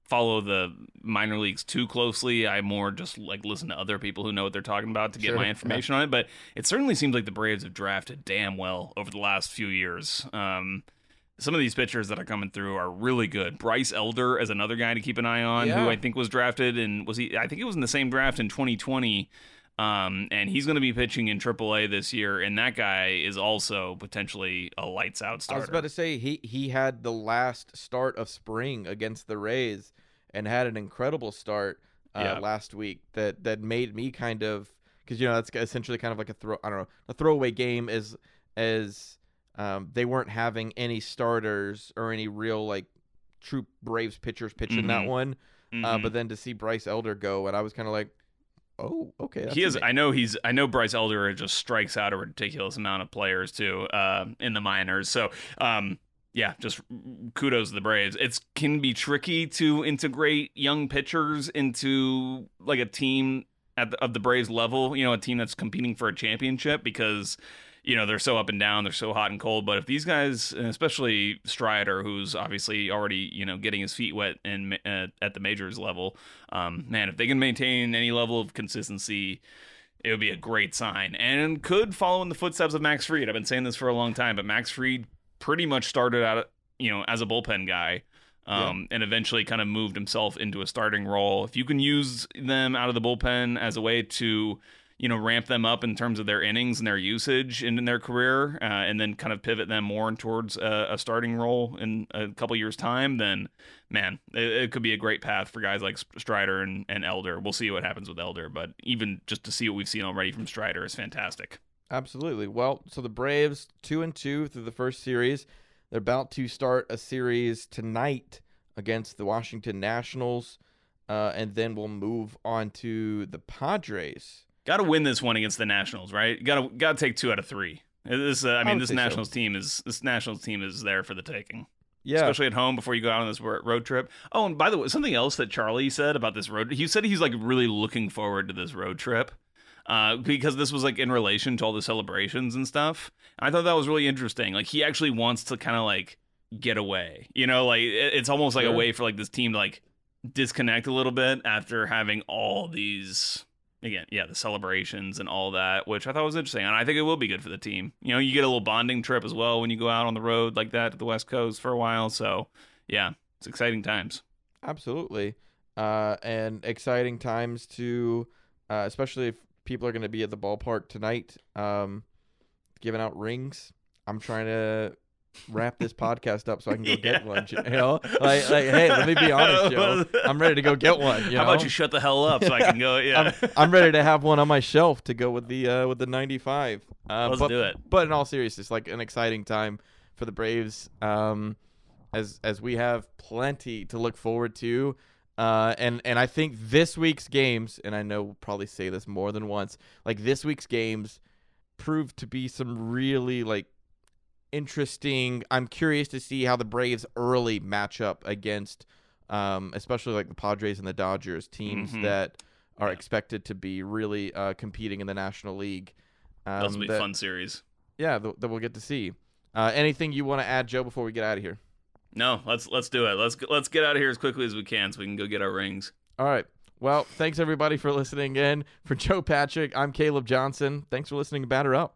follow the minor leagues too closely. I more just like listen to other people who know what they're talking about to get sure. my information yeah. on it. But it certainly seems like the Braves have drafted damn well over the last few years. Um, some of these pitchers that are coming through are really good. Bryce Elder is another guy to keep an eye on, yeah. who I think was drafted and was he? I think it was in the same draft in 2020. Um, and he's going to be pitching in AAA this year, and that guy is also potentially a lights out starter. I was about to say he he had the last start of spring against the Rays and had an incredible start uh, yeah. last week that that made me kind of because you know that's essentially kind of like a throw I don't know a throwaway game as as um, they weren't having any starters or any real like true Braves pitchers pitching mm-hmm. that one. Uh, mm-hmm. Uh, but then to see Bryce Elder go, and I was kind of like, Oh, okay. he is. amazing. I know he's. I know Bryce Elder just strikes out a ridiculous amount of players too uh, in the minors. So um, yeah, just kudos to the Braves. It can be tricky to integrate young pitchers into like a team at the, of the Braves level. You know, a team that's competing for a championship because you know they're so up and down, they're so hot and cold. But if these guys, especially Strider, who's obviously already you know getting his feet wet in uh, at the majors level, um, man, if they can maintain any level of consistency. It would be a great sign and could follow in the footsteps of Max Fried. I've been saying this for a long time, but Max Fried pretty much started out, you know, as a bullpen guy, um, and eventually kind of moved himself into a starting role. If you can use them out of the bullpen as a way to, you know, ramp them up in terms of their innings and their usage in, in their career, uh, and then kind of pivot them more towards a, a starting role in a couple years' time, then man, it, it, could be a great path for guys like Strider and, and Elder. We'll see what happens with Elder, but even just to see what we've seen already from Strider is fantastic. Absolutely. Well, so the Braves two and two through the first series. They're about to start a series tonight against the Washington Nationals, uh, and then we'll move on to the Padres. Got to win this one against the Nationals, right? Got to got to take two out of three. This, uh, I mean, I this so. Nationals team is this Nationals team is there for the taking. Yeah, especially at home before you go out on this road trip. Oh, and by the way, something else that Charlie said about this road, he said he's like really looking forward to this road trip uh, because this was like in relation to all the celebrations and stuff. I thought that was really interesting. Like he actually wants to kind of like get away, you know, like it, it's almost like Sure. a way for like this team to like disconnect a little bit after having all these again, yeah, the celebrations and all that, which I thought was interesting, and I think it will be good for the team. You know, you get a little bonding trip as well when you go out on the road like that to the West Coast for a while. So yeah, it's exciting times. absolutely. Uh, and exciting times to, uh, especially if people are going to be at the ballpark tonight, um, giving out rings. I'm trying to wrap this podcast up so I can go [laughs] get Yeah. one. You know, like, like, hey, let me be [laughs] honest, Joe. I'm ready to go get one. You How know? about you shut the hell up so I can go? [laughs] Yeah, I'm, I'm ready to have one on my shelf to go with the uh, with the 95. Uh, Let's but, do it. But in all seriousness, like an exciting time for the Braves, um, as as we have plenty to look forward to. Uh, and and I think this week's games, and I know we'll probably say this more than once, like this week's games proved to be some really like interesting. I'm curious to see how the Braves early match up against, um, especially like the Padres and the Dodgers teams Mhm. that are Yeah. expected to be really uh, competing in the National League. Um, Those will be that- fun series. Yeah, th- that we'll get to see. Uh, anything you want to add, Joe, before we get out of here? No, let's let's do it. Let's let's get out of here as quickly as we can so we can go get our rings. All right. Well, thanks everybody for listening in. For Joe Patrick, I'm Caleb Johnson. Thanks for listening to Batter Up.